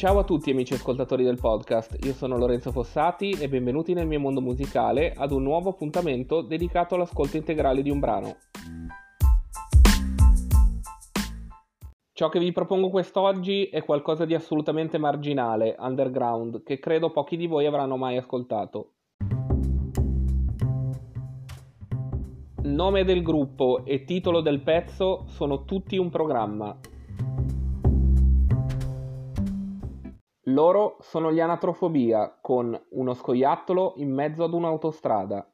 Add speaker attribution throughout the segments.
Speaker 1: Ciao a tutti amici ascoltatori del podcast, io sono Lorenzo Fossati e benvenuti nel mio mondo musicale ad un nuovo appuntamento dedicato all'ascolto integrale di un brano. Ciò che vi propongo quest'oggi è qualcosa di assolutamente marginale, underground, che credo pochi di voi avranno mai ascoltato. Nome del gruppo e titolo del pezzo sono tutti un programma. Loro sono gli Anatrofobia con uno scoiattolo in mezzo ad un'autostrada.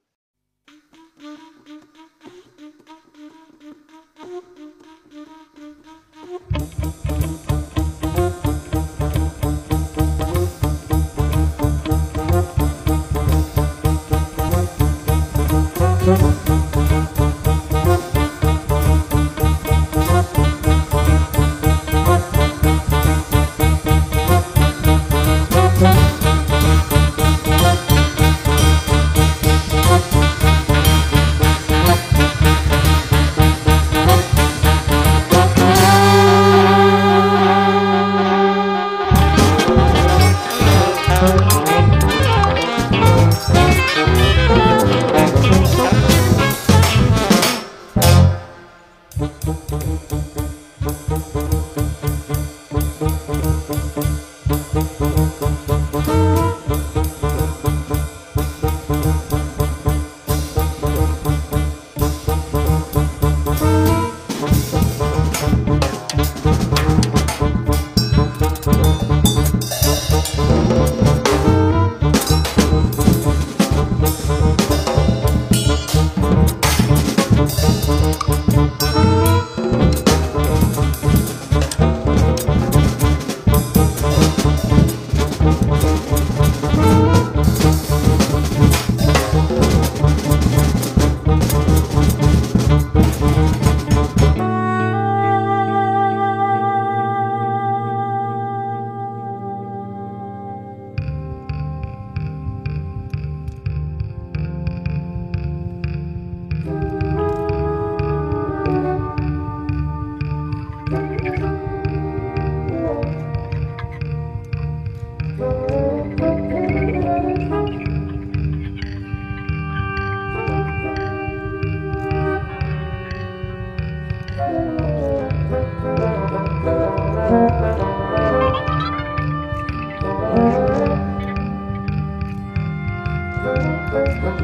Speaker 1: Bye.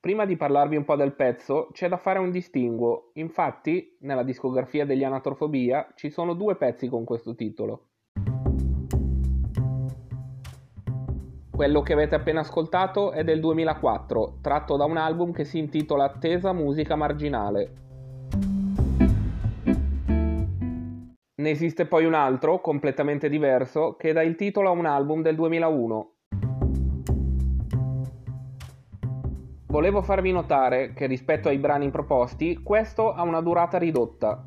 Speaker 1: Prima di parlarvi un po' del pezzo, c'è da fare un distinguo. Infatti, nella discografia degli Anatrofobia ci sono due pezzi con questo titolo. Quello che avete appena ascoltato è del 2004, tratto da un album che si intitola Attesa musica marginale. Ne esiste poi un altro, completamente diverso, che dà il titolo a un album del 2001. Volevo farvi notare che rispetto ai brani proposti, questo ha una durata ridotta,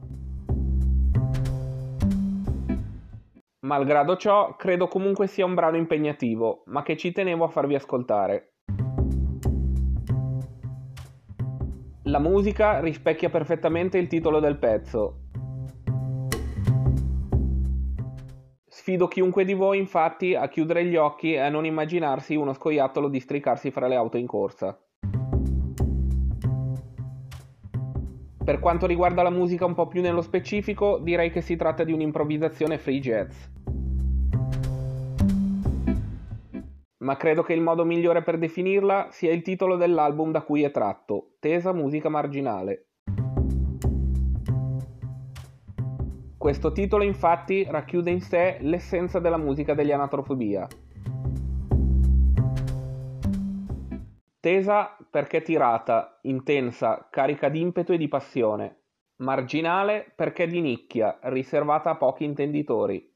Speaker 1: Malgrado ciò, credo comunque sia un brano impegnativo, ma che ci tenevo a farvi ascoltare. La musica rispecchia perfettamente il titolo del pezzo. Sfido chiunque di voi, infatti, a chiudere gli occhi e a non immaginarsi uno scoiattolo districarsi fra le auto in corsa. Per quanto riguarda la musica un po' più nello specifico, direi che si tratta di un'improvvisazione free jazz. Ma credo che il modo migliore per definirla sia il titolo dell'album da cui è tratto, Tesa Musica Marginale. Questo titolo infatti racchiude in sé l'essenza della musica degli Anatrofobia, Tesa perché tirata, intensa, carica d'impeto e di passione. Marginale perché di nicchia, riservata a pochi intenditori.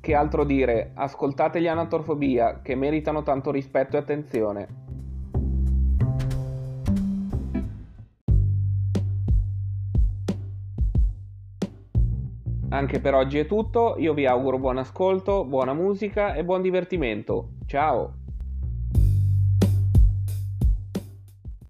Speaker 1: Che altro dire, ascoltate gli anatorfobia che meritano tanto rispetto e attenzione. Anche per oggi è tutto, io vi auguro buon ascolto, buona musica e buon divertimento. Ciao!